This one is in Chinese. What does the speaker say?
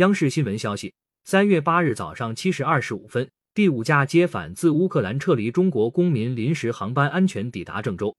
央视新闻消息，三月八日早上七时二十五分，第五架接返自乌克兰撤离中国公民临时航班安全抵达郑州。